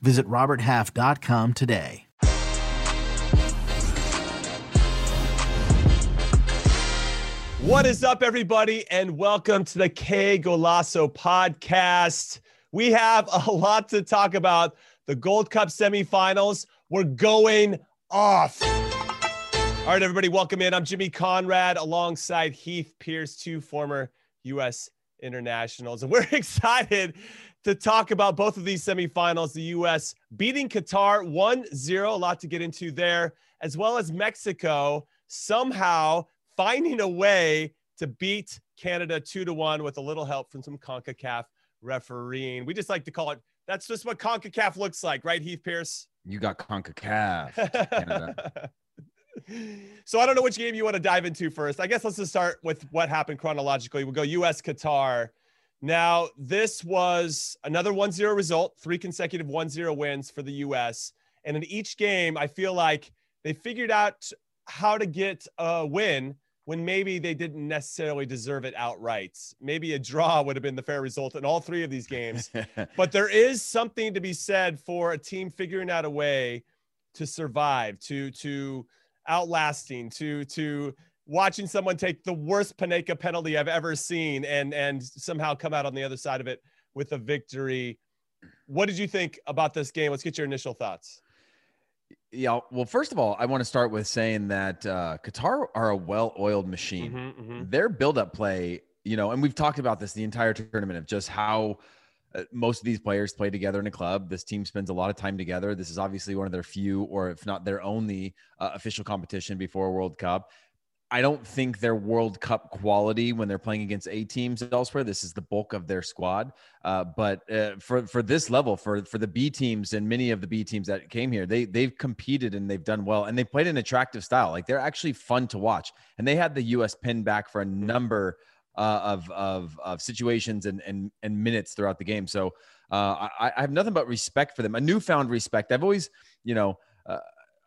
Visit RobertHalf.com today. What is up, everybody, and welcome to the Qué Golazo podcast. We have a lot to talk about. The Gold Cup semifinals. We're going off. All right, everybody, welcome in. I'm Jimmy Conrad alongside Heath Pearce, two former U.S. internationals. And we're excited to talk about both of these semifinals the U.S. beating Qatar 1 0, a lot to get into there, as well as Mexico somehow finding a way to beat Canada 2 to 1 with a little help from some CONCACAF refereeing. We just like to call it that's just what CONCACAF looks like, right, Heath Pearce? You got CONCACAF. so I don't know which game you want to dive into first. I guess let's just start with what happened chronologically. We'll go US Qatar. Now, this was another 1 0 result, three consecutive 1 0 wins for the US. And in each game, I feel like they figured out how to get a win when maybe they didn't necessarily deserve it outright. Maybe a draw would have been the fair result in all three of these games. but there is something to be said for a team figuring out a way to survive, to to outlasting, to to watching someone take the worst Panenka penalty I've ever seen and and somehow come out on the other side of it with a victory. What did you think about this game? Let's get your initial thoughts. Yeah, well, first of all, I want to start with saying that uh, Qatar are a well-oiled machine. Mm-hmm, mm-hmm. Their build-up play, you know, and we've talked about this the entire tournament of just how uh, most of these players play together in a club. This team spends a lot of time together. This is obviously one of their few, or if not their only, uh, official competition before a World Cup. I don't think they're World Cup quality when they're playing against A teams elsewhere. This is the bulk of their squad. Uh, but uh, for for this level, for for the B teams and many of the B teams that came here, they they've competed and they've done well, and they played an attractive style. Like they're actually fun to watch, and they had the U.S. pin back for a number uh, of, of of situations and and and minutes throughout the game. So uh, I, I have nothing but respect for them, a newfound respect. I've always, you know uh,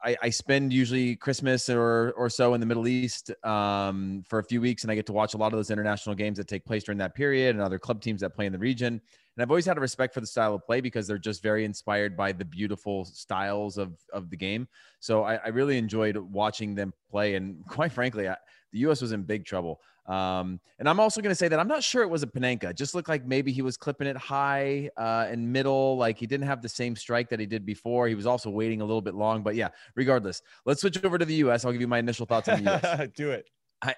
I, I, spend usually Christmas or or so in the Middle East um, for a few weeks, and I get to watch a lot of those international games that take place during that period, and other club teams that play in the region. And I've always had a respect for the style of play because they're just very inspired by the beautiful styles of of the game. So I, I really enjoyed watching them play, and quite frankly, I, the U.S. was in big trouble. Um, and I'm also going to say that I'm not sure it was a Panenka. It just looked like maybe he was clipping it high uh, and middle. Like he didn't have the same strike that he did before. He was also waiting a little bit long. But yeah, regardless, let's switch over to the U.S. I'll give you my initial thoughts on the U.S. Do it. I,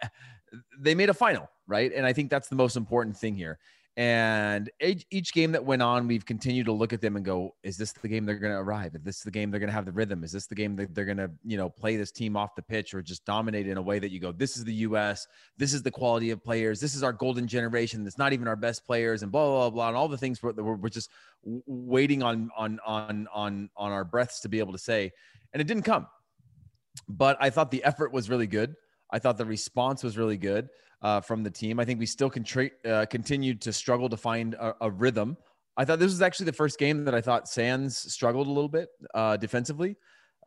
they made a final, right? And I think that's the most important thing here. And each, game that went on, we've continued to look at them and go, is this the game they're going to arrive? Is this the game they're going to have the rhythm? Is this the game that they're going to, you know, play this team off the pitch or just dominate in a way that you go, this is the U.S. This is the quality of players. This is our golden generation. That's not even our best players and blah, blah, blah, blah. And all the things we're, we're just waiting on, on, on, on, on our breaths to be able to say. And it didn't come. But I thought the effort was really good. I thought the response was really good uh, from the team. I think we still contra- uh, continued to struggle to find a, a, rhythm. I thought this was actually the first game that I thought Sands struggled a little bit uh, defensively.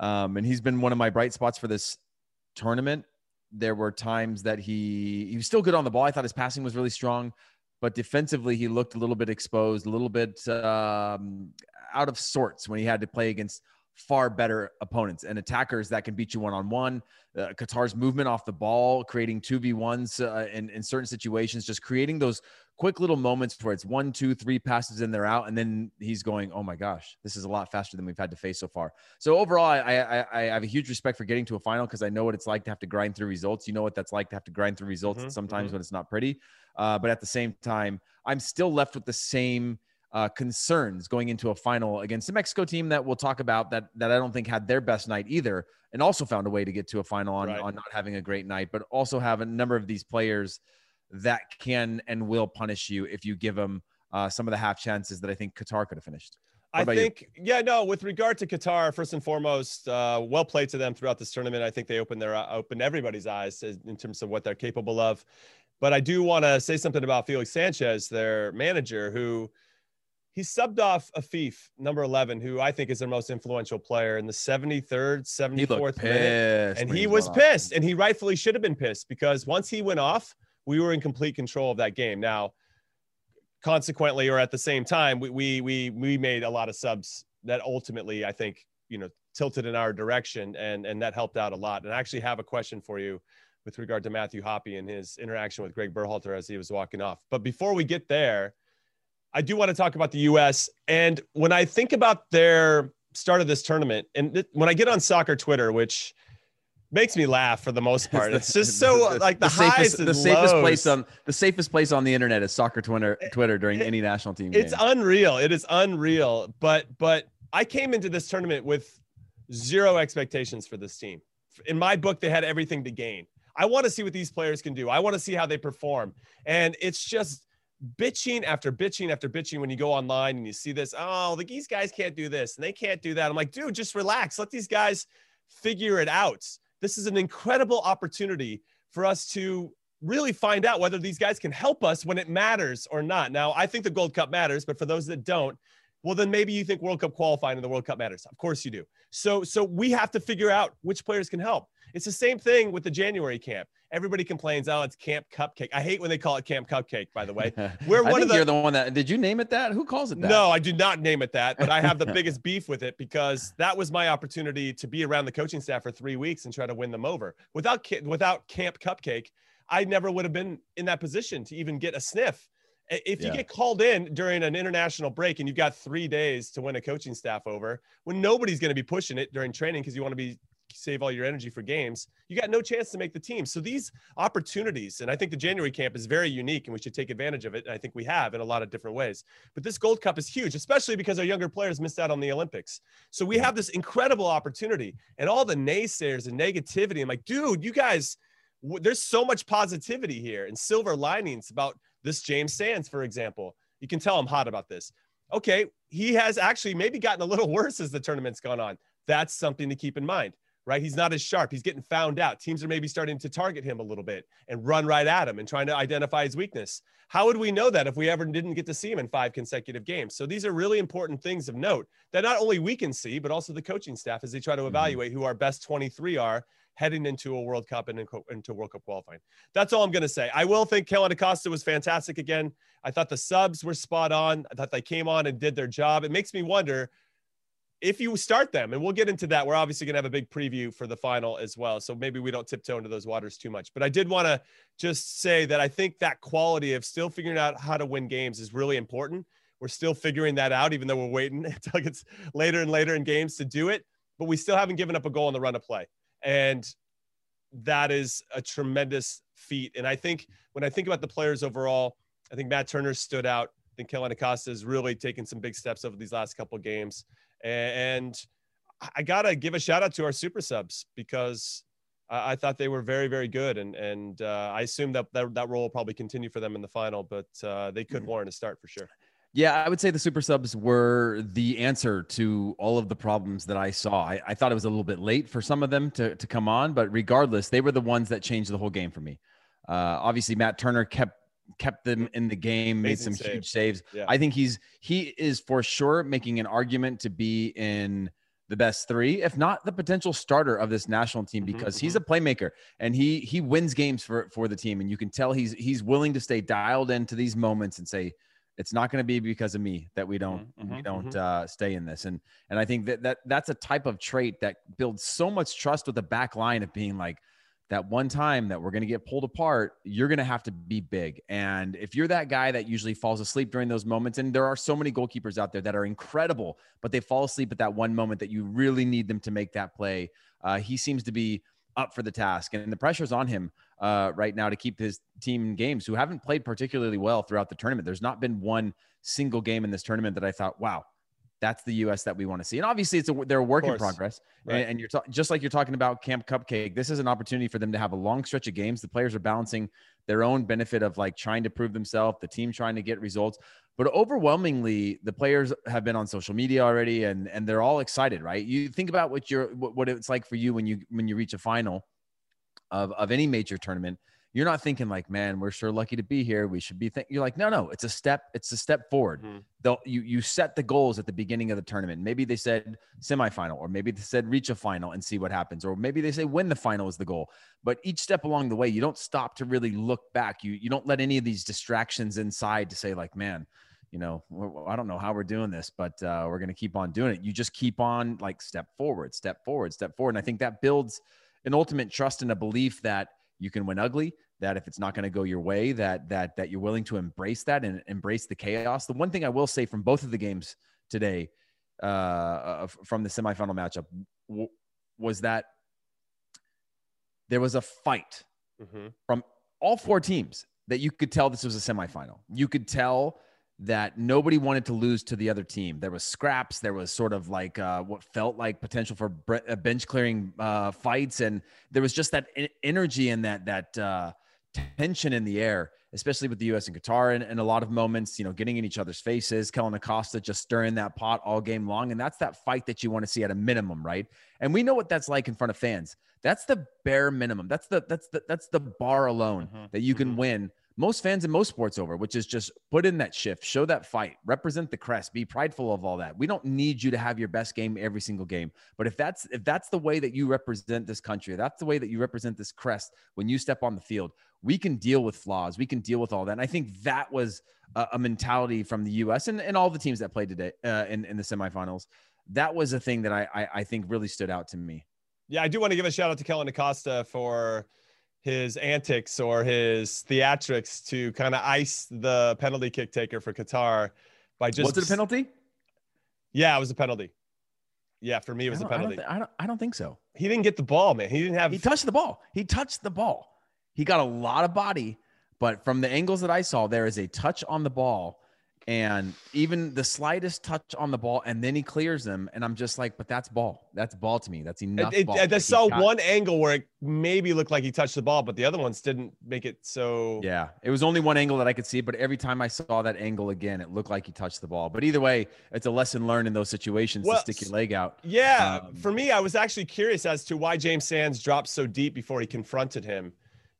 Um, and he's been one of my bright spots for this tournament. There were times that he he was still good on the ball. I thought his passing was really strong, but defensively he looked a little bit exposed, a little bit um, out of sorts when he had to play against far better opponents and attackers that can beat you one on one. Qatar's movement off the ball, creating 2v1s uh, in, in certain situations, just creating those quick little moments where it's one, two, three passes in, they're out. And then he's going, oh my gosh, this is a lot faster than we've had to face so far. So overall, I, I, I have a huge respect for getting to a final because I know what it's like to have to grind through results. You know what that's like to have to grind through results mm-hmm, sometimes mm-hmm. when it's not pretty. Uh, but at the same time, I'm still left with the same – uh, concerns going into a final against the Mexico team that we'll talk about that that I don't think had their best night either, and also found a way to get to a final on, right. on not having a great night, but also have a number of these players that can and will punish you if you give them uh, some of the half chances that I think Qatar could have finished. I think, you? yeah, no. With regard to Qatar, first and foremost, uh, well played to them throughout this tournament. I think they opened their uh, opened everybody's eyes in terms of what they're capable of. But I do want to say something about Felix Sanchez, their manager, who he subbed off Afif, number 11, who I think is their most influential player in the 73rd, 74th minute. And he was pissed, and he rightfully should have been pissed because once he went off, we were in complete control of that game. Now, consequently, or at the same time, we we we, we made a lot of subs that ultimately I think you know tilted in our direction, and and that helped out a lot. And I actually have a question for you with regard to Matthew Hoppe and his interaction with Greg Berhalter as he was walking off. But before we get there I do want to talk about the U.S. And when I think about their start of this tournament, and th- when I get on soccer Twitter, which makes me laugh for the most part. It's just so like the, the safest, the safest place on the safest place on the internet is soccer Twitter Twitter during any national team. It's game. unreal. It is unreal. But but I came into this tournament with zero expectations for this team. In my book, they had everything to gain. I want to see what these players can do. I want to see how they perform. And it's just bitching after bitching after bitching when you go online and you see this. Oh, the these guys can't do this and they can't do that. I'm like, dude, just relax. Let these guys figure it out. This is an incredible opportunity for us to really find out whether these guys can help us when it matters or not. Now, I think the Gold Cup matters, but for those that don't, well, then maybe you think World Cup qualifying and the World Cup matters. Of course you do. So, so we have to figure out which players can help. It's the same thing with the January camp. Everybody complains, oh, it's Camp Cupcake. I hate when they call it Camp Cupcake. By the way, we're one of the. You're the one that did you name it that? Who calls it that? No, I do not name it that, but I have the biggest beef with it because that was my opportunity to be around the coaching staff for three weeks and try to win them over. Without without Camp Cupcake, I never would have been in that position to even get a sniff. If you yeah. get called in during an international break and you've got three days to win a coaching staff over, when nobody's going to be pushing it during training because you want to be save all your energy for games, you got no chance to make the team. So these opportunities, and I think the January camp is very unique and we should take advantage of it. And I think we have in a lot of different ways. But this Gold Cup is huge, especially because our younger players missed out on the Olympics. So we have this incredible opportunity and all the naysayers and negativity. I'm like, dude, you guys, w- there's so much positivity here and silver linings about this James Sands, for example. You can tell I'm hot about this. Okay, he has actually maybe gotten a little worse as the tournament's gone on. That's something to keep in mind right? He's not as sharp. He's getting found out. Teams are maybe starting to target him a little bit and run right at him and trying to identify his weakness. How would we know that if we ever didn't get to see him in five consecutive games? So these are really important things of note that not only we can see, but also the coaching staff as they try to mm-hmm. evaluate who our best 23 are heading into a World Cup and into World Cup qualifying. That's all I'm going to say. I will think Kellyn Acosta was fantastic again. I thought the subs were spot on. I thought they came on and did their job. It makes me wonder if you start them, and we'll get into that, we're obviously going to have a big preview for the final as well. So maybe we don't tiptoe into those waters too much. But I did want to just say that I think that quality of still figuring out how to win games is really important. We're still figuring that out, even though we're waiting until it's later and later in games to do it. But we still haven't given up a goal on the run of play. And that is a tremendous feat. And I think when I think about the players overall, I think Matt Turner stood out. I think Kellyn Acosta has really taken some big steps over these last couple games. And I gotta give a shout out to our super subs because I thought they were very, very good, and and uh, I assume that, that that role will probably continue for them in the final, but uh, they could mm-hmm. warrant a start for sure. Yeah, I would say the super subs were the answer to all of the problems that I saw. I, I, thought it was a little bit late for some of them to, to come on, but regardless, they were the ones that changed the whole game for me. Uh, obviously, Matt Turner kept kept them in the game, Amazing made some save. huge saves. Yeah. I think he's he is for sure making an argument to be in the best three, if not the potential starter of this national team, mm-hmm, because mm-hmm, he's a playmaker and he he wins games for for the team, and you can tell he's he's willing to stay dialed into these moments and say. It's not going to be because of me that we don't mm-hmm, we don't mm-hmm. uh, stay in this, and and I think that that that's a type of trait that builds so much trust with the back line of being like, that one time that we're going to get pulled apart, you're going to have to be big. And if you're that guy that usually falls asleep during those moments, and there are so many goalkeepers out there that are incredible, but they fall asleep at that one moment that you really need them to make that play, uh, he seems to be up for the task. And the pressure's on him uh, right now to keep his team in games who haven't played particularly well throughout the tournament. There's not been one single game in this tournament that I thought, wow, that's the U.S. that we want to see. And obviously, it's a they're a work in progress. Right. And, and, you're ta- just like you're talking about Camp Cupcake. This is an opportunity for them to have a long stretch of games. The players are balancing their own benefit of like trying to prove themselves, the team trying to get results. But overwhelmingly, the players have been on social media already, and and they're all excited, right? You think about what you're what it's like for you when you when you reach a final of of any major tournament you're not thinking like, man, we're sure lucky to be here. We should be thinking. You're like, no, no, it's a step. It's a step forward. Mm-hmm. They'll you you set the goals at the beginning of the tournament. Maybe they said semifinal, or maybe they said reach a final and see what happens, or maybe they say win the final is the goal. But each step along the way, you don't stop to really look back. You you don't let any of these distractions inside to say like, man, you know, I don't know how we're doing this, but uh, we're going to keep on doing it. You just keep on like step forward, step forward, step forward, and I think that builds an ultimate trust and a belief that you can win ugly that if it's not going to go your way that that that you're willing to embrace that and embrace the chaos the one thing i will say from both of the games today uh, uh from the semifinal matchup w- was that there was a fight mm-hmm. from all four teams that you could tell this was a semifinal you could tell that nobody wanted to lose to the other team. There was scraps. There was sort of like uh, what felt like potential for uh, bench clearing uh, fights, and there was just that energy and that that uh, tension in the air, especially with the U.S. and Qatar, and, and a lot of moments, you know, getting in each other's faces. Kellyn Acosta just stirring that pot all game long, and that's that fight that you want to see at a minimum, right? And we know what that's like in front of fans. That's the bare minimum. That's the that's the that's the bar alone mm-hmm. that you can mm-hmm. win most fans in most sports over, which is just put in that shift, show that fight, represent the crest, be prideful of all that. We don't need you to have your best game every single game. But if that's if that's the way that you represent this country, that's the way that you represent this crest when you step on the field, we can deal with flaws. We can deal with all that. And I think that was a, a mentality from the US and, and all the teams that played today uh, in, in the semifinals. That was a thing that I, I I think really stood out to me. Yeah, I do want to give a shout out to Kellyn Acosta for his antics or his theatrics to kind of ice the penalty kick taker for Qatar by just was it a penalty? Yeah, it was a penalty. Yeah, for me it was a penalty. I don't, th- I don't, I don't think so. He didn't get the ball, man. He didn't have. He touched the ball. He touched the ball. He got a lot of body, but from the angles that I saw, there is a touch on the ball and even the slightest touch on the ball, and then he clears them, and I'm just like, but that's ball. That's ball to me. That's enough. It, it, I saw one angle where it maybe looked like he touched the ball, but the other ones didn't make it so. Yeah, it was only one angle that I could see, but every time I saw that angle again, it looked like he touched the ball. But either way, it's a lesson learned in those situations well, to stick your leg out. Yeah, um, for me, I was actually curious as to why James Sands dropped so deep before he confronted him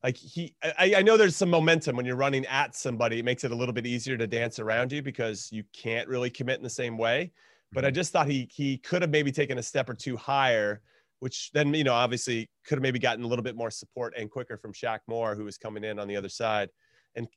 like he I, I, know there's some momentum when you're running at somebody it makes it a little bit easier to dance around you because you can't really commit in the same way but i mm-hmm. just thought he he could have maybe taken a step or two higher which then you know obviously could have maybe gotten a little bit more support and quicker from Shaq Moore who was coming in on the other side and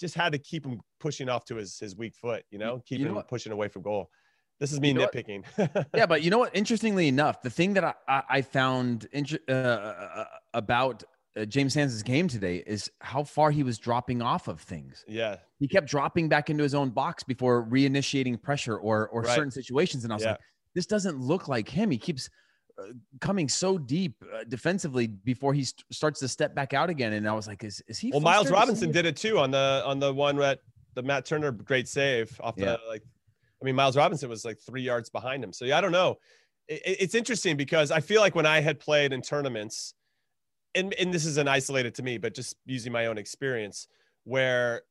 just had to keep him pushing off to his his weak foot you know keep you him pushing away from goal this is me you know nitpicking. yeah, but you know what? Interestingly enough, the thing that I, I, I found int- uh, uh, uh, about uh, James Sands' game today is how far he was dropping off of things. Yeah. He kept dropping back into his own box before reinitiating pressure or or right. certain situations and I was yeah. like this doesn't look like him. He keeps uh, coming so deep uh, defensively before he st- starts to step back out again and I was like is is he Well, Miles Robinson did it too on the on the one that the Matt Turner great save off the yeah. like I mean Miles Robinson was like 3 yards behind him. So yeah, I don't know. It, it's interesting because I feel like when I had played in tournaments and, and this isn't isolated to me, but just using my own experience, where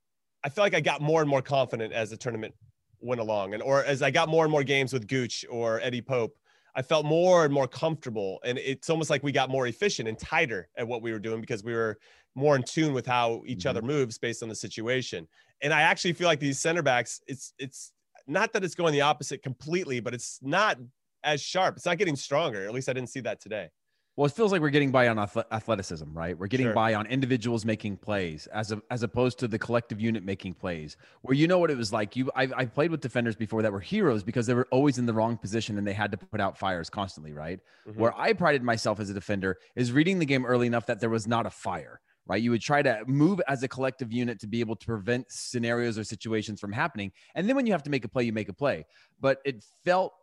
I feel like I got more and more confident as the tournament went along, and or as I got more and more games with Gooch or Eddie Pope, I felt more and more comfortable, and it's almost like we got more efficient and tighter at what we were doing because we were more in tune with how each mm-hmm. other moves based on the situation. And I actually feel like these center backs, it's it's not that it's going the opposite completely, but it's not as sharp. It's not getting stronger. At least I didn't see that today. Well, it feels like we're getting by on athleticism, right? We're getting sure. by on individuals making plays as a, as opposed to the collective unit making plays. Where you know what it was like. You, I've, I've played with defenders before that were heroes because they were always in the wrong position and they had to put out fires constantly, right? Mm-hmm. Where I prided myself as a defender is reading the game early enough that there was not a fire, right? You would try to move as a collective unit to be able to prevent scenarios or situations from happening, and then when you have to make a play, you make a play. But it felt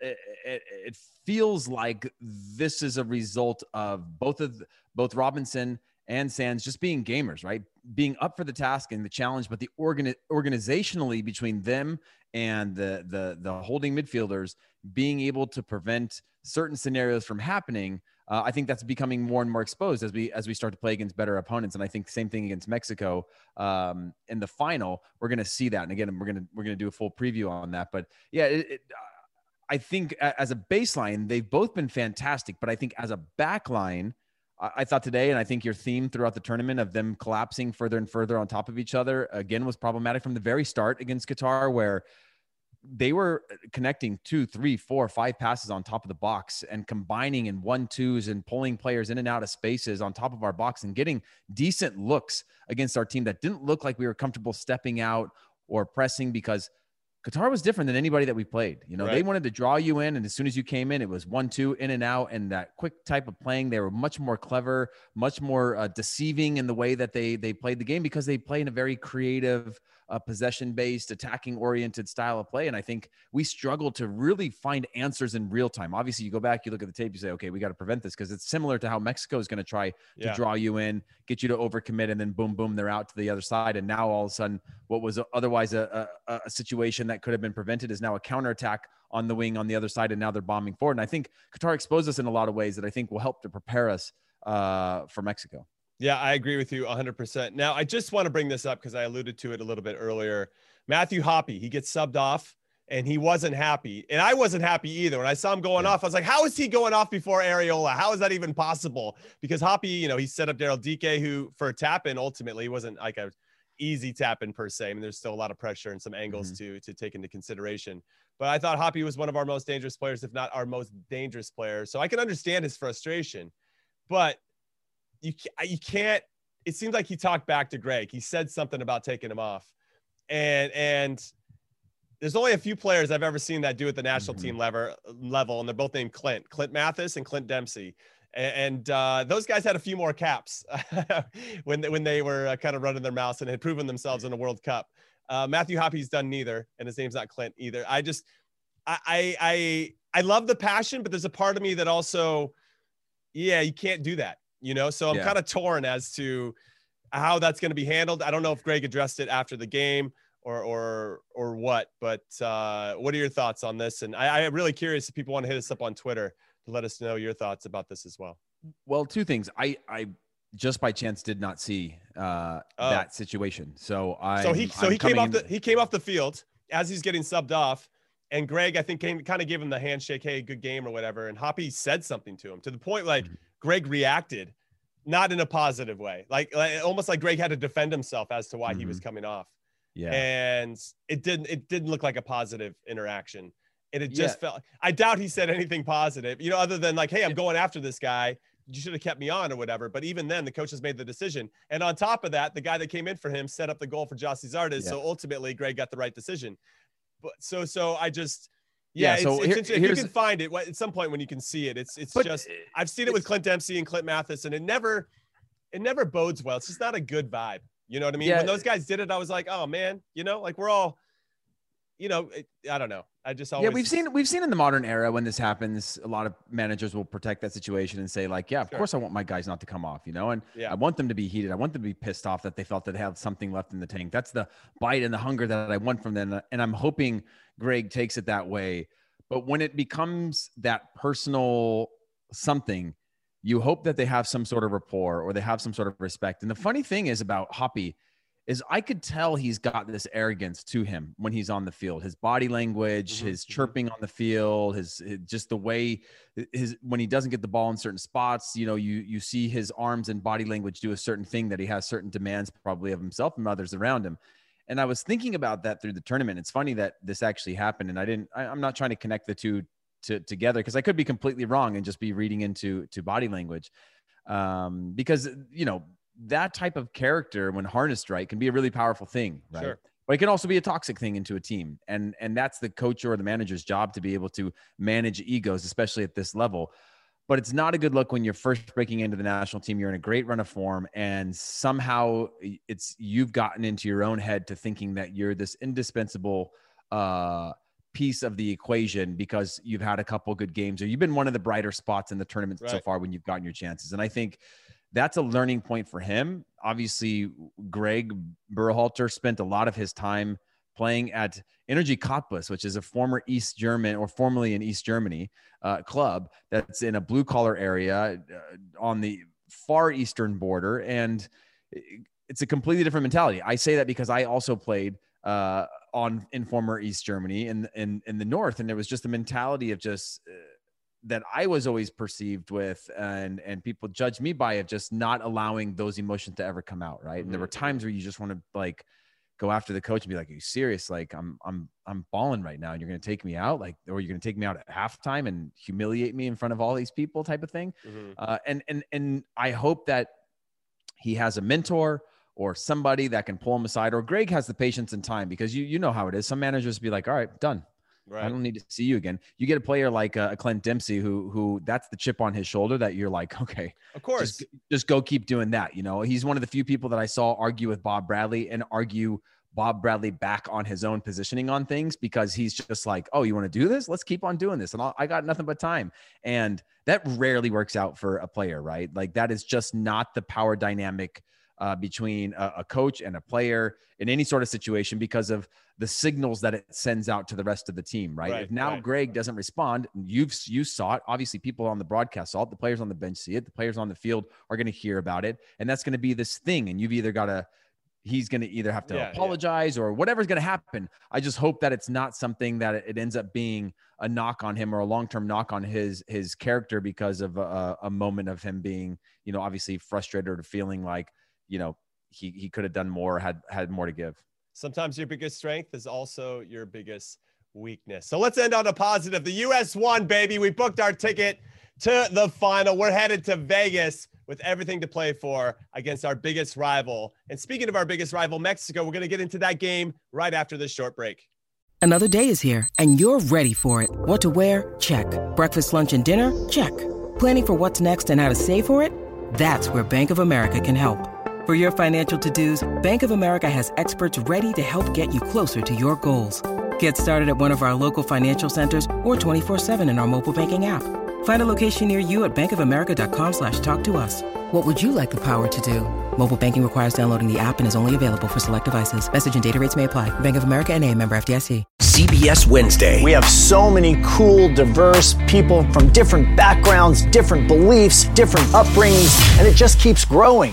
it, it, feels like this is a result of both of both Robinson and Sands just being gamers, right? Being up for the task and the challenge, but the organ organizationally between them and the the the holding midfielders being able to prevent certain scenarios from happening, uh, I think that's becoming more and more exposed as we as we start to play against better opponents. And I think same thing against Mexico um, in the final. We're going to see that. And again, we're going to we're going to do a full preview on that. But yeah, it, it, I think as a baseline, they've both been fantastic. But I think as a backline, I thought today, and I think your theme throughout the tournament of them collapsing further and further on top of each other again was problematic from the very start against Qatar, where they were uh, connecting two, three, four, five passes on top of the box and combining in one twos and pulling players in and out of spaces on top of our box and getting decent looks against our team that didn't look like we were comfortable stepping out or pressing because Qatar was different than anybody that we played. You know, right. they wanted to draw you in, and as soon as you came in, it was one, two, in and out, and that quick type of playing. They were much more clever, much more uh, deceiving in the way that they they played the game because they play in a very creative, uh, possession based, attacking oriented style of play. And I think we struggle to really find answers in real time. Obviously, you go back, you look at the tape, you say, okay, we got to prevent this because it's similar to how Mexico is going to try yeah. to draw you in, get you to overcommit, and then boom, boom, they're out to the other side. And now all of a sudden, what was otherwise a, a, a situation that could have been prevented is now a counterattack on the wing on the other side. And now they're bombing forward. And I think Qatar exposed us in a lot of ways that I think will help to prepare us uh, for Mexico. Yeah, I agree with you 100%. Now, I just want to bring this up because I alluded to it a little bit earlier. Matthew Hoppe, he gets subbed off and he wasn't happy. And I wasn't happy either. When I saw him going yeah. off, I was like, how is he going off before Arriola? How is that even possible? Because Hoppe, you know, he set up Daryl Dike, who for a tap in ultimately wasn't like a easy tapping per se. I mean, there's still a lot of pressure and some angles mm-hmm. to to take into consideration. But I thought Hoppe was one of our most dangerous players, if not our most dangerous player. So I can understand his frustration. But you you can't. It seems like he talked back to Greg. He said something about taking him off, and and there's only a few players I've ever seen that do at the national mm-hmm. team level level, and they're both named Clint, Clint Mathis and Clint Dempsey. And uh, those guys had a few more caps when they, when they were uh, kind of running their mouths and had proven themselves in a World Cup. Uh, Matthew Hoppe's done neither, and his name's not Clint either. I just, I, I, I love the passion, but there's a part of me that also, yeah, you can't do that you know so i'm yeah. kind of torn as to how that's going to be handled i don't know if greg addressed it after the game or or or what but uh, what are your thoughts on this and I, i'm really curious if people want to hit us up on twitter let us know your thoughts about this as well well two things i i just by chance did not see uh, oh. that situation so i so he so I'm he came off the he came off the field as he's getting subbed off and Greg, I think, came, kind of gave him the handshake, hey, good game or whatever. And Hoppe said something to him to the point like, mm-hmm. Greg reacted not in a positive way, like, like almost like Greg had to defend himself as to why mm-hmm. he was mm-hmm. coming off. Yeah. And it didn't it didn't look like a positive interaction. And it just yeah. felt I doubt he said anything positive, you know, other than like, hey, I'm going after this guy. You should have kept me on or whatever. But even then, the coaches made the decision. And on top of that, the guy that came in for him set up the goal for Gyasi Zardes. Yeah. So ultimately, Greg got the right decision. But so so I just yeah, yeah so it's, it's, here, if you can find it at some point when you can see it, it's it's just I've seen it with Clint Dempsey and Clint Mathis, and it never it never bodes well. It's just not a good vibe. You know what I mean? Yeah. When those guys did it, I was like, oh man, you know, like we're all, you know, it, I don't know. I just always, yeah, we've seen we've seen in the modern era when this happens, a lot of managers will protect that situation and say like, yeah, of sure. course I want my guys not to come off, you know, and yeah. I want them to be heated. I want them to be pissed off that they felt that they had something left in the tank. That's the bite and the hunger that I want from them, and I'm hoping Greg takes it that way but when it becomes that personal something, you hope that they have some sort of rapport or they have some sort of respect. And the funny thing is about Hoppe is I could tell he's got this arrogance to him when he's on the field. His body language, mm-hmm. his mm-hmm. chirping on the field, his, his, just the way his when he doesn't get the ball in certain spots, you know, you you see his arms and body language do a certain thing that he has certain demands probably of himself and others around him. And I was thinking about that through the tournament. It's funny that this actually happened, and I didn't. I, am not trying to connect the two to, together because I could be completely wrong and just be reading into to body language, um, because you know that type of character when harnessed right can be a really powerful thing, right? Sure. But it can also be a toxic thing into a team, and and that's the coach or the manager's job to be able to manage egos, especially at this level but it's not a good look when you're first breaking into the national team. You're in a great run of form, and somehow it's you've gotten into your own head to thinking that you're this indispensable uh, piece of the equation because you've had a couple good games or you've been one of the brighter spots in the tournament right. so far when you've gotten your chances. And I think that's a learning point for him. Obviously, Greg Berhalter spent a lot of his time playing at Energy Cottbus, which is a former East German or formerly in East Germany uh, club that's in a blue collar area uh, on the far eastern border, and it's a completely different mentality. I say that because I also played uh, on in former East Germany in in in the north, and there was just a mentality of just. That I was always perceived with, and and people judge me by of just not allowing those emotions to ever come out, right? Mm-hmm. And there were mm-hmm. times where you just want to like go after the coach and be like, "Are you serious? Like, I'm I'm I'm balling right now, and you're going to take me out, like, or you're going to take me out at halftime and humiliate me in front of all these people, type of thing." Mm-hmm. Uh, and and and I hope that he has a mentor or somebody that can pull him aside, or Greg has the patience and time because you you know how it is. Some managers be like, "All right, done." Right. I don't need to see you again. You get a player like uh, Clint Dempsey, who who that's the chip on his shoulder that you're like, okay, of course, just, just go keep doing that. You know, he's one of the few people that I saw argue with Bob Bradley and argue Bob Bradley back on his own positioning on things because he's just like, oh, you want to do this? Let's keep on doing this. And I'll, I got nothing but time. And that rarely works out for a player, right? Like that is just not the power dynamic uh, between a, a, coach and a player in any sort of situation because of the signals that it sends out to the rest of the team, right? right if now right, Greg right. doesn't respond, you've you saw it. Obviously, people on the broadcast saw it. The players on the bench see it. The players on the field are going to hear about it, and that's going to be this thing. And you've either got to he's going to either have to yeah, apologize yeah. or whatever's going to happen. I just hope that it's not something that it ends up being a knock on him or a long-term knock on his his character because of a, a moment of him being, you know, obviously frustrated or feeling like, you know, he he could have done more, had had more to give. Sometimes your biggest strength is also your biggest weakness. So let's end on a positive. The US won, baby. We booked our ticket to the final. We're headed to Vegas with everything to play for against our biggest rival. And speaking of our biggest rival, Mexico, we're going to get into that game right after this short break. Another day is here, and you're ready for it. What to wear? Check. Breakfast, lunch, and dinner? Check. Planning for what's next and how to save for it? That's where Bank of America can help. For your financial to dos, Bank of America has experts ready to help get you closer to your goals. Get started at one of our local financial centers or 24 7 in our mobile banking app. Find a location near you at bankofamerica.com slash talk to us. What would you like the power to do? Mobile banking requires downloading the app and is only available for select devices. Message and data rates may apply. Bank of America and a member FDIC. CBS Wednesday. We have so many cool, diverse people from different backgrounds, different beliefs, different upbringings, and it just keeps growing.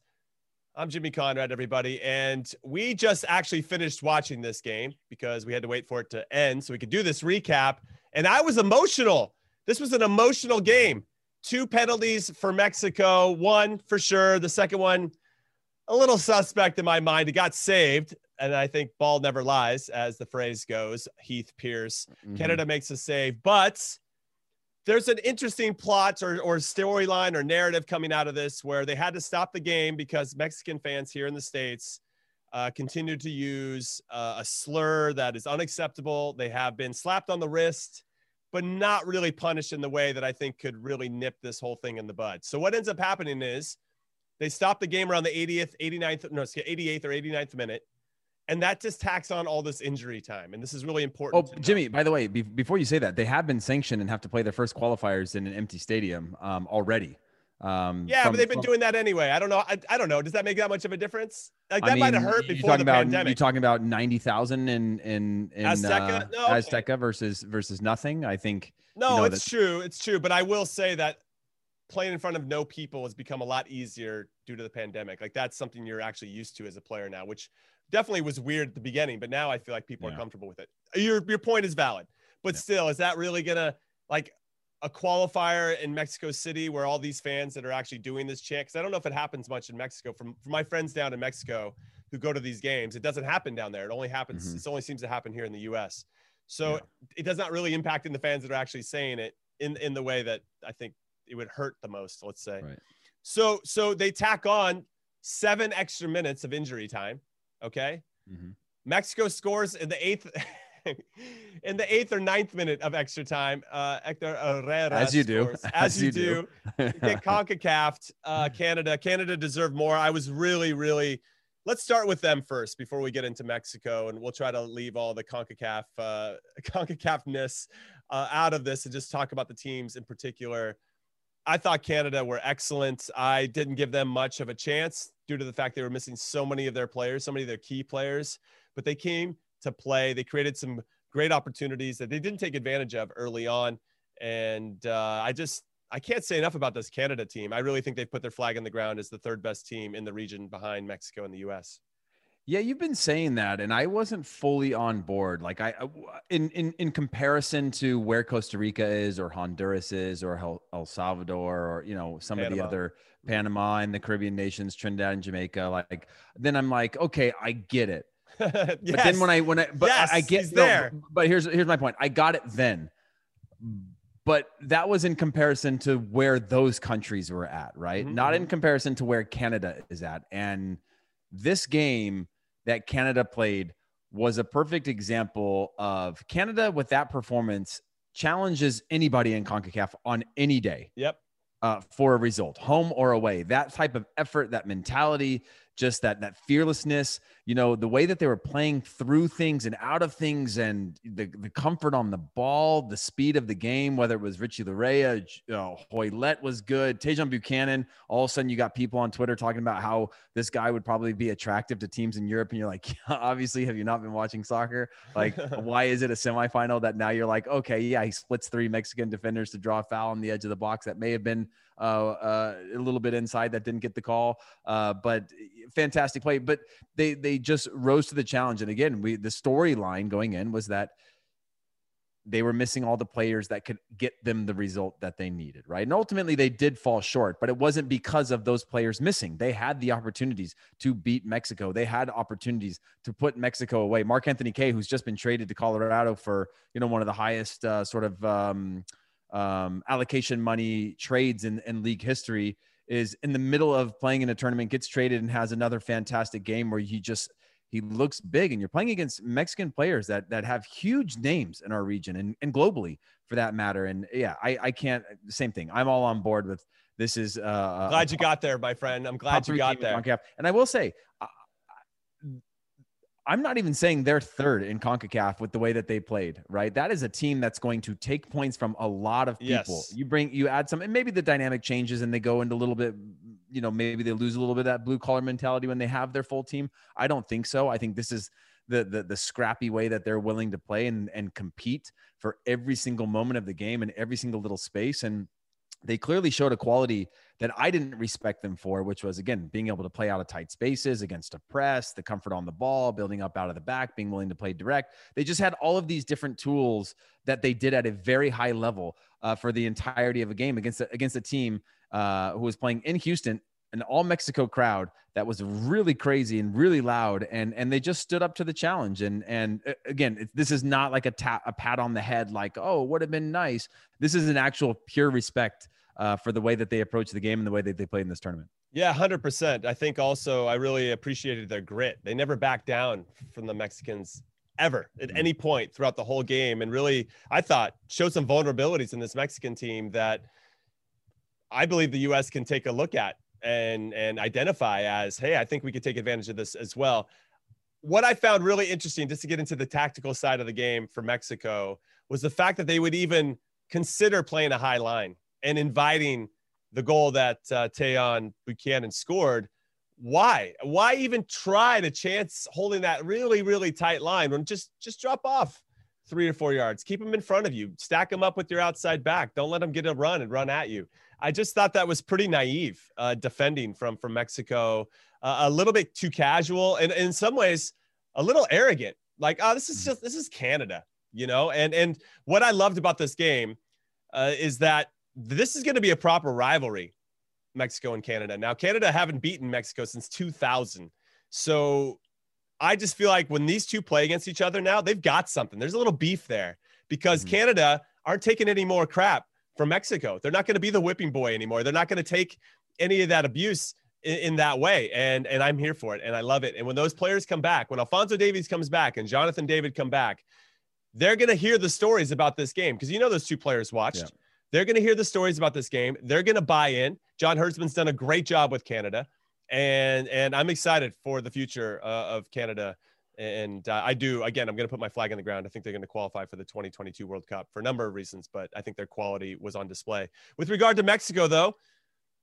I'm Jimmy Conrad, everybody. And we just actually finished watching this game because we had to wait for it to end so we could do this recap. And I was emotional. This was an emotional game. Two penalties for Mexico, one for sure. The second one, a little suspect in my mind. It got saved. And I think ball never lies, as the phrase goes. Heath Pearce. Mm-hmm. Canada makes a save. But there's an interesting plot or, or storyline or narrative coming out of this where they had to stop the game because Mexican fans here in the States uh, continued to use uh, a slur that is unacceptable. They have been slapped on the wrist, but not really punished in the way that I think could really nip this whole thing in the bud. So what ends up happening is they stop the game around the 80th, 89th, no, 88th or 89th minute and that just tacks on all this injury time and this is really important oh jimmy by the way be- before you say that they have been sanctioned and have to play their first qualifiers in an empty stadium um, already um, yeah from, but they've been from, doing that anyway. I don't know I, I, don't know. Does that make that much of a difference? Like that might have hurt before the about, pandemic you talking about 90,000 in in in Azteca, uh, no. Azteca versus versus nothing? I think no you know, it's true it's true but i will say that playing in front of no people has become a lot easier due to the pandemic. Like that's something you're actually used to as a player now which definitely was weird at the beginning, but now I feel like people yeah. are comfortable with it. Your your point is valid, but yeah. still, is that really gonna like a qualifier in Mexico City where all these fans that are actually doing this chant? Because I don't know if it happens much in Mexico. From, from my friends down in Mexico who go to these games, it doesn't happen down there. It only happens. Mm-hmm. It only seems to happen here in the U.S. So yeah. it does not really impact in the fans that are actually saying it in in the way that I think it would hurt the most. Let's say. Right. So so they tack on seven extra minutes of injury time Okay. Mm-hmm. Mexico scores in the eighth in the eighth or ninth minute of extra time, uh, Hector Herrera as you do, as, as, you, do, do. get Concacaf. Uh, Canada, Canada deserved more. I was really, really. Let's start with them first before we get into Mexico, and we'll try to leave all the Concacaf, uh, Concacafness uh, out of this and just talk about the teams in particular. I thought Canada were excellent. I didn't give them much of a chance due to the fact they were missing so many of their players, so many of their key players, but they came to play. They created some great opportunities that they didn't take advantage of early on. And uh, I just, I can't say enough about this Canada team. I really think they've put their flag in the ground as the third best team in the region behind Mexico and the US. Yeah, you've been saying that, and I wasn't fully on board. Like I, in in in comparison to where Costa Rica is, or Honduras is, or El, Salvador, or you know some Panama. of the other Panama and the Caribbean nations, Trinidad and Jamaica. Like then I'm like, okay, I get it. yes. But then when I when I but yes, I get no, there. But here's here's my point. I got it then. But that was in comparison to where those countries were at, right? Mm-hmm. Not in mm-hmm. comparison to where Canada is at. And this game that Canada played was a perfect example of Canada with that performance challenges anybody in CONCACAF on any day. Yep. Uh, for a result, home or away. That type of effort, that mentality, just that that fearlessness you know the way that they were playing through things and out of things and the, the comfort on the ball the speed of the game whether it was richie Laryea, uh, Hoilett was good Tajon Buchanan all of a sudden you got people on Twitter talking about how this guy would probably be attractive to teams in Europe and you're like obviously have you not been watching soccer? Like why is it a semifinal that now you're like okay yeah he splits three Mexican defenders to draw a foul on the edge of the box that may have been uh, uh, a little bit inside that didn't get the call. Uh, but fantastic play. But they they just rose to the challenge. And again, we the storyline going in was that they were missing all the players that could get them the result that they needed, right? And ultimately they did fall short, but it wasn't because of those players missing. They had the opportunities to beat Mexico. They had opportunities to put Mexico away. Mark-Anthony Kaye, who's just been traded to Colorado for, you know, one of the highest uh, sort of um, um, allocation money trades in, in league history is in the middle of playing in a tournament, gets traded and has another fantastic game where he just he looks big and you're playing against Mexican players that that have huge names in our region and, and globally for that matter. And yeah, I, I can't same thing. I'm all on board with this is uh glad you got there, my friend. I'm glad you got there. And I will say I'm not even saying they're third in CONCACAF with the way that they played, right? That is a team that's going to take points from a lot of people. Yes. You bring, you add some, and maybe the dynamic changes and they go into a little bit, you know, maybe they lose a little bit of that blue collar mentality when they have their full team. I don't think so. I think this is the, the, the scrappy way that they're willing to play and, and compete for every single moment of the game and every single little space. And they clearly showed a quality that I didn't respect them for, which was again being able to play out of tight spaces against a press, the comfort on the ball, building up out of the back, being willing to play direct. They just had all of these different tools that they did at a very high level uh, for the entirety of a game against a, against a team uh, who was playing in Houston, an all Mexico crowd that was really crazy and really loud, and and they just stood up to the challenge. And and uh, again, this is not like a tap a pat on the head, like oh would have been nice. This is an actual pure respect uh, for the way that they approach the game and the way that they played in this tournament. Yeah, 100%. I think also I really appreciated their grit. They never backed down from the Mexicans ever at mm-hmm. any point throughout the whole game. And really, I thought showed some vulnerabilities in this Mexican team that I believe the U.S. can take a look at and, and identify as, hey, I think we could take advantage of this as well. What I found really interesting, just to get into the tactical side of the game for Mexico, was the fact that they would even consider playing a high line and inviting the goal that uh, Tajon Buchanan scored. Why? Why even try to chance holding that really, really tight line when just just drop off three or four yards, keep them in front of you, stack them up with your outside back. Don't let them get a run and run at you. I just thought that was pretty naive uh, defending from from Mexico, uh, a little bit too casual, and, and in some ways a little arrogant. Like, oh, this is mm. just this is Canada, you know. And and what I loved about this game uh, is that this is going to be a proper rivalry, Mexico and Canada. Now, Canada haven't beaten Mexico since 2000. So I just feel like when these two play against each other now, they've got something. There's a little beef there because mm-hmm. Canada aren't taking any more crap from Mexico. They're not going to be the whipping boy anymore. They're not going to take any of that abuse in, in, that way. And and I'm here for it. And I love it. And when those players come back, when Alfonso Davies comes back and Jonathan David come back, they're going to hear the stories about this game because you know those two players watched. Yeah. They're going to hear the stories about this game. They're going to buy in. John Herdman's done a great job with Canada, and and I'm excited for the future uh, of Canada. And uh, I do again. I'm going to put my flag in the ground. I think they're going to qualify for the 2022 World Cup for a number of reasons, but I think their quality was on display. With regard to Mexico, though,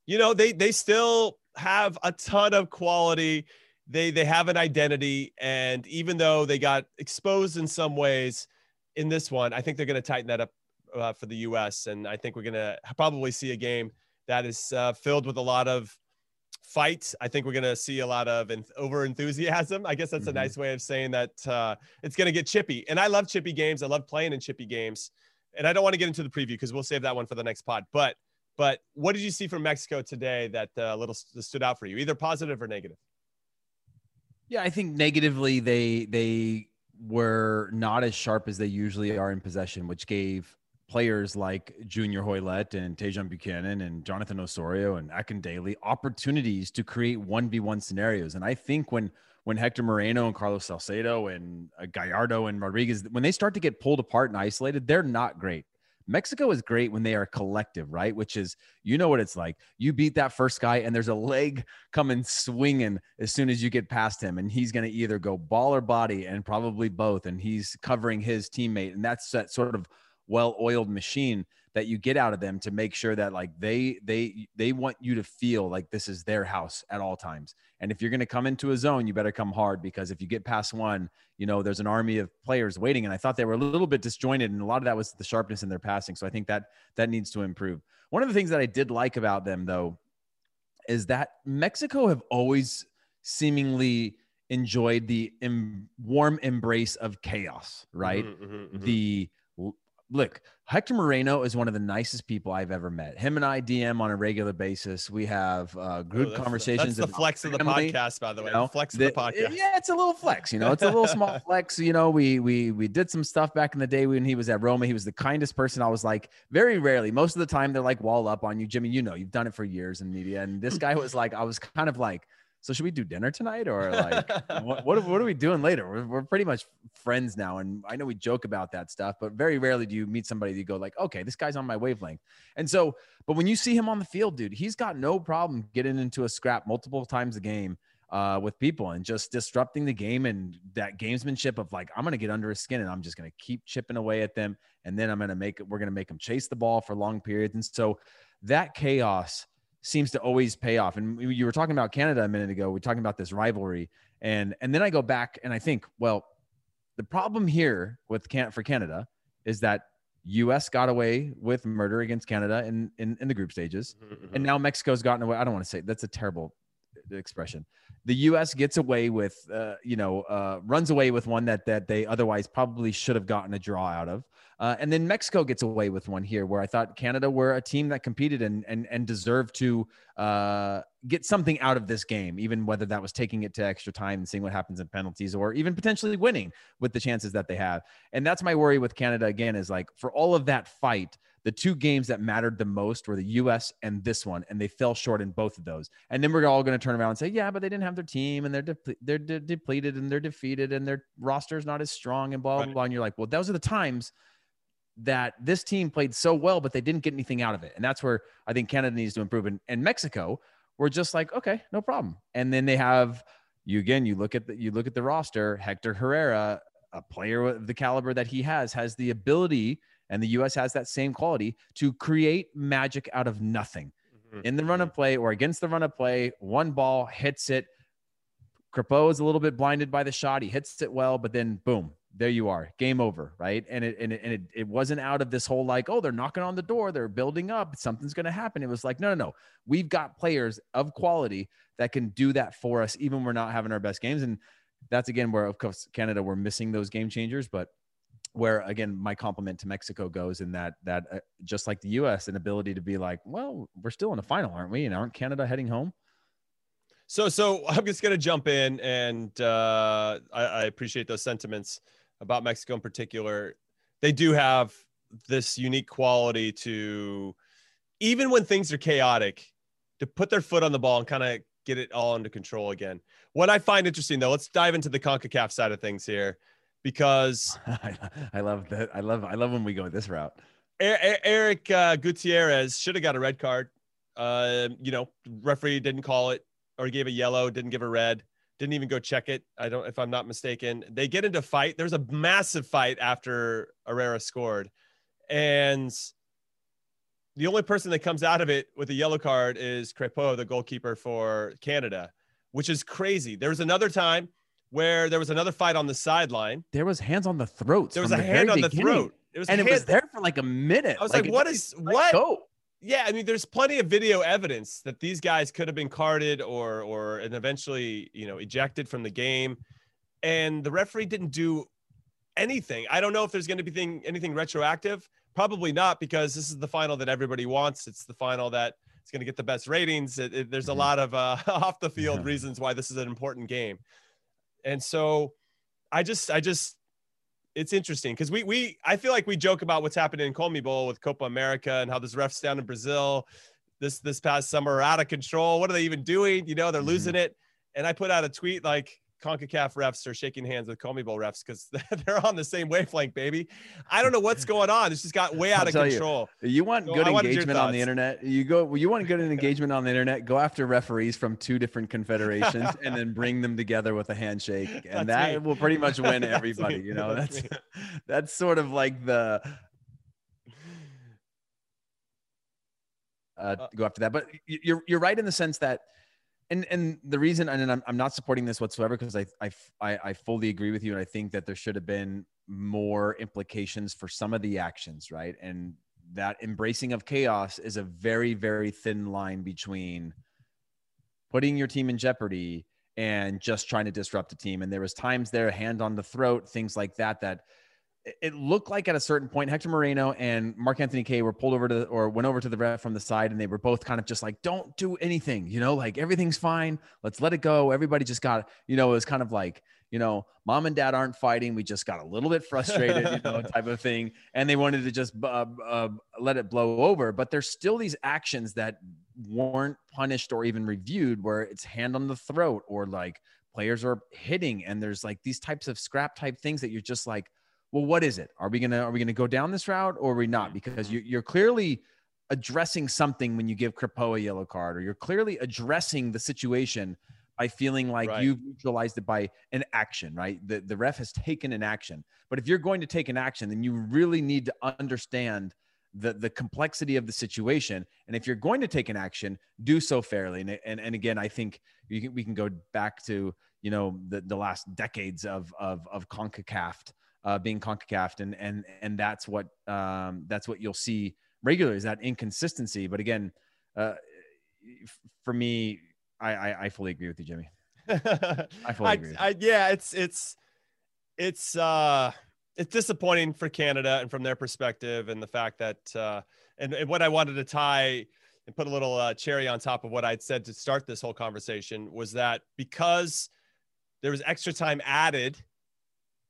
you know they they still have a ton of quality. They they have an identity, and even though they got exposed in some ways in this one, I think they're going to tighten that up uh, for the U.S. And I think we're going to probably see a game that is uh, filled with a lot of fight. I think we're going to see a lot of enth- over enthusiasm. I guess that's mm-hmm. a nice way of saying that uh, it's going to get chippy. And I love chippy games. I love playing in chippy games. And I don't want to get into the preview because we'll save that one for the next pod. But but what did you see from Mexico today that uh, little st- stood out for you, either positive or negative? Yeah, I think negatively they they were not as sharp as they usually are in possession, which gave players like Junior Hoilett and Tajon Buchanan and Jonathan Osorio and Akindele opportunities to create 1v1 scenarios. And I think when when Hector Moreno and Carlos Salcedo and uh, Gallardo and Rodriguez, when they start to get pulled apart and isolated, they're not great. Mexico is great when they are collective, right? Which is, you know what it's like. You beat that first guy, and there's a leg coming swinging as soon as you get past him, and he's going to either go ball or body, and probably both. And he's covering his teammate, and that's that sort of well-oiled machine that you get out of them to make sure that like they they they want you to feel like this is their house at all times. And if you're going to come into a zone you better come hard because if you get past one you know there's an army of players waiting. And i thought they were a little bit disjointed and a lot of that was the sharpness in their passing. So i think that that needs to improve. One of the things that i did like about them though is that mexico have always seemingly enjoyed the em- warm embrace of chaos right? Mm-hmm, mm-hmm, mm-hmm. the look, Hector Moreno is one of the nicest people I've ever met. Him and I DM on a regular basis. We have uh, good oh, conversations. The, that's the flex of the podcast, by the way. You know, the flex of the, the, podcast. Yeah, it's a little flex. You know, it's a little small flex. You know, we we we did some stuff back in the day when he was at Roma. He was the kindest person. I was like, very rarely. Most of the time, they're like wall up on you, Jimmy. You know, you've done it for years in media. And this guy was like, I was kind of like so should we do dinner tonight or like what, what, what, are we doing later? We're, we're pretty much friends now and i know we joke about that stuff but very rarely do you meet somebody that you go like okay this guy's on my wavelength. And so but when you see him on the field dude he's got no problem getting into a scrap multiple times a game uh, with people and just disrupting the game and that gamesmanship of like i'm gonna get under his skin and i'm just gonna keep chipping away at them and then i'm gonna make it we're gonna make them chase the ball for long periods. And so that chaos seems to always pay off. And you were talking about Canada a minute ago. We're talking about this rivalry, and and then I go back and I think, well, the problem here with can for Canada is that U.S. got away with murder against Canada in in, in the group stages, mm-hmm, mm-hmm. and now Mexico's gotten away. I don't want to say that's a terrible expression. The U.S. gets away with, uh, you know, uh, runs away with one that that they otherwise probably should have gotten a draw out of. Uh, and then Mexico gets away with one here, where I thought Canada were a team that competed and and and deserved to uh, get something out of this game, even whether that was taking it to extra time and seeing what happens in penalties, or even potentially winning with the chances that they have. And that's my worry with Canada again is like for all of that fight, the two games that mattered the most were the U.S. and this one, and they fell short in both of those. And then we're all going to turn around and say, yeah, but they didn't have their team, and they're de- they're de- depleted, and they're defeated, and their roster is not as strong, and blah blah right. blah. And you're like, well, those are the times that this team played so well, but they didn't get anything out of it. And that's where I think Canada needs to improve. And, and Mexico, we're just like, okay, no problem. And then they have you again, you look at the you look at the roster, Hector Herrera, a player of the caliber that he has, has the ability, and the US has that same quality to create magic out of nothing. Mm-hmm. In the run of play or against the run of play, one ball hits it. Crepeau is a little bit blinded by the shot. He hits it well, but then boom, there you are game over right and it and, it, and it, it wasn't out of this whole like oh they're knocking on the door they're building up something's going to happen it was like no no no we've got players of quality that can do that for us even when we're not having our best games and that's again where of course canada we're missing those game changers but where again my compliment to mexico goes in that that uh, just like the us an ability to be like well we're still in the final aren't we? And aren't canada heading home? So so i'm just going to jump in and uh, I, I appreciate those sentiments about Mexico in particular, they do have this unique quality to, even when things are chaotic, to put their foot on the ball and kind of get it all under control again. What I find interesting though, let's dive into the CONCACAF side of things here because I love that. I love I love when we go this route. Eric uh, Gutierrez should have got a red card. Uh, you know, referee didn't call it or gave a yellow, didn't give a red, didn't even go check it. I don't, if I'm not mistaken. They get into fight. There's a massive fight after Herrera scored, and the only person that comes out of it with a yellow card is Crépeau, the goalkeeper for Canada, which is crazy. There was another time where there was another fight on the sideline. There was hands on the throat. There was a the hand on the throat. It was and it was there for like a minute. I was like, like what is what? Go. Yeah, I mean, there's plenty of video evidence that these guys could have been carded or or and eventually, you know, ejected from the game, and the referee didn't do anything. I don't know if there's going to be thing, anything retroactive. Probably not, because this is the final that everybody wants. It's the final that it's going to get the best ratings. It, it, there's a mm-hmm. lot of uh, off the field reasons why this is an important game, and so I just, I just, it's interesting because we we I feel like we joke about what's happening in CONMEBOL with Copa America and how this refs down in Brazil this this past summer are out of control. What are they even doing? You know, they're mm-hmm. losing it. And I put out a tweet like CONCACAF refs are shaking hands with CONMEBOL refs because they're on the same wavelength, baby. I don't know what's going on. It's just got way out of control. You, you want so good engagement on the internet? You go. You want good engagement on the internet? Go after referees from two different confederations and then bring them together with a handshake, and that me. will pretty much win everybody. you know, that's that's, that's sort of like the. Uh, go after that, but you're you're right in the sense that and and the reason and I'm, I'm not supporting this whatsoever because I, I i fully agree with you and i think that there should have been more implications for some of the actions right? And that embracing of chaos is a very very thin line between putting your team in jeopardy and just trying to disrupt the team. And there was times there hand on the throat things like that that it looked like at a certain point, Hector Moreno and Mark-Anthony Kaye were pulled over to or went over to the ref from the side, and they were both kind of just like, "Don't do anything," you know, like everything's fine. Let's let it go. Everybody just got, you know, it was kind of like, you know, mom and dad aren't fighting. We just got a little bit frustrated, you know, type of thing, and they wanted to just uh, uh, let it blow over. But there's still these actions that weren't punished or even reviewed, where it's hand on the throat or like players are hitting, and there's like these types of scrap type things that you're just like well, what is it? Are we gonna are we gonna go down this route or are we not? Because you, you're clearly addressing something when you give Crépeau a yellow card, or you're clearly addressing the situation by feeling like right. you've neutralized it by an action, right? The the ref has taken an action. But if you're going to take an action, then you really need to understand the the complexity of the situation. And if you're going to take an action, do so fairly. And and, and again, I think can, we can go back to you know the, the last decades of of of CONCACAF uh, being CONCACAF, and and and that's what um, that's what you'll see regularly is that inconsistency. But again, uh, for me, I, I, I fully agree with you, Jimmy. I fully agree. I, I, yeah, it's it's it's uh it's disappointing for Canada and from their perspective, and the fact that uh, and, and what I wanted to tie and put a little uh, cherry on top of what I'd said to start this whole conversation was that because there was extra time added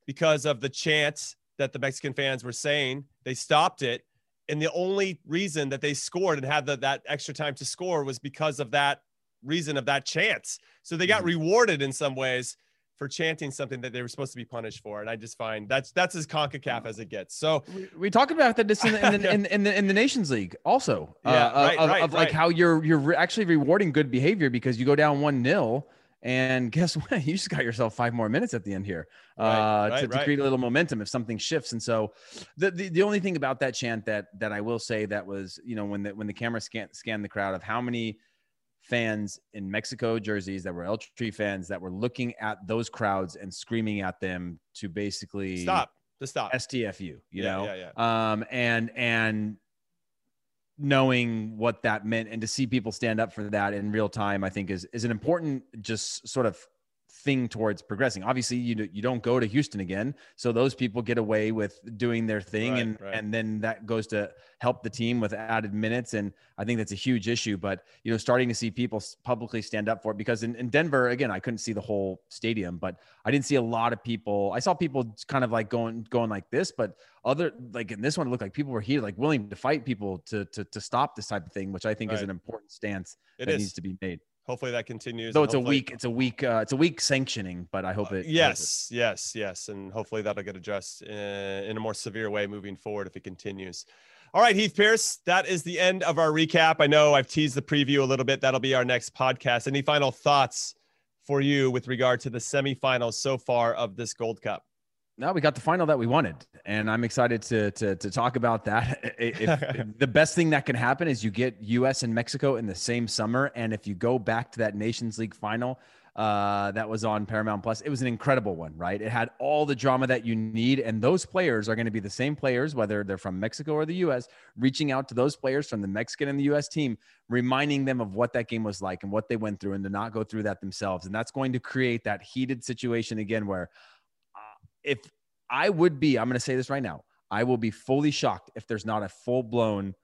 because of the chants that the Mexican fans were saying. They stopped it. And the only reason that they scored and had the, that extra time to score was because of that reason of that chance. So they got mm-hmm. rewarded in some ways for chanting something that they were supposed to be punished for. And I just find that's that's as CONCACAF as it gets. So we, we talked about that this in the, in the, in, in, the, in the Nations League also. Yeah, uh, right, of, right, of, like how you're you're actually rewarding good behavior because you go down one nil and guess what? You just got yourself five more minutes at the end here uh, right, right, to, to right. create a little momentum if something shifts. And so, the, the, the only thing about that chant that that I will say that was you know when the when the camera scanned scanned the crowd of how many fans in Mexico jerseys that were El Tri fans that were looking at those crowds and screaming at them to basically stop to stop STFU. You yeah, know, yeah, yeah. Um, and and knowing what that meant and to see people stand up for that in real time, I think is is an important just sort of thing towards progressing. Obviously, you you don't go to Houston again, so those people get away with doing their thing, right, and right. and then that goes to help the team with added minutes. And I think that's a huge issue. But you know, starting to see people publicly stand up for it because in, in Denver, again, I couldn't see the whole stadium, but I didn't see a lot of people. I saw people kind of like going going like this, but other like in this one, it looked like people were here, like willing to fight people to to to stop this type of thing, which I think right. is an important stance it that is. needs to be made. Hopefully that continues. Though it's a week, it's a week, uh, it's a week sanctioning, but I hope it. I hope it- Yes, yes, yes, and hopefully that'll get addressed uh, in a more severe way moving forward if it continues. All right, Heath Pearce, that is the end of our recap. I know I've teased the preview a little bit. That'll be our next podcast. Any final thoughts for you with regard to the semifinals so far of this Gold Cup? No, we got the final that we wanted, and I'm excited to to, to talk about that. If, if the best thing that can happen is you get U.S. and Mexico in the same summer, and if you go back to that Nations League final uh, that was on Paramount Plus, it was an incredible one, right? It had all the drama that you need, and those players are going to be the same players, whether they're from Mexico or the U.S., reaching out to those players from the Mexican and the U.S. team, reminding them of what that game was like and what they went through, and to not go through that themselves, and that's going to create that heated situation again where if I would be, I'm going to say this right now, I will be fully shocked if there's not a full blown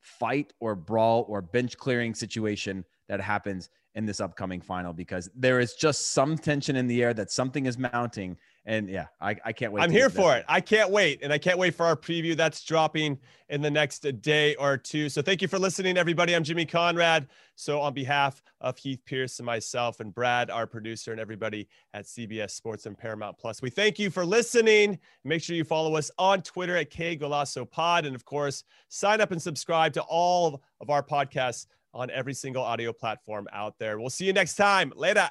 fight or brawl or bench clearing situation that happens in this upcoming final because there is just some tension in the air that something is mounting. And yeah, I, I can't wait. I'm here for it. I can't wait. And I can't wait for our preview that's dropping in the next day or two. So thank you for listening, everybody. I'm Jimmy Conrad. So, on behalf of Heath Pearce and myself and Brad, our producer, and everybody at CBS Sports and Paramount Plus, we thank you for listening. Make sure you follow us on Twitter at Qué Golazo And of course, sign up and subscribe to all of our podcasts on every single audio platform out there. We'll see you next time. Later.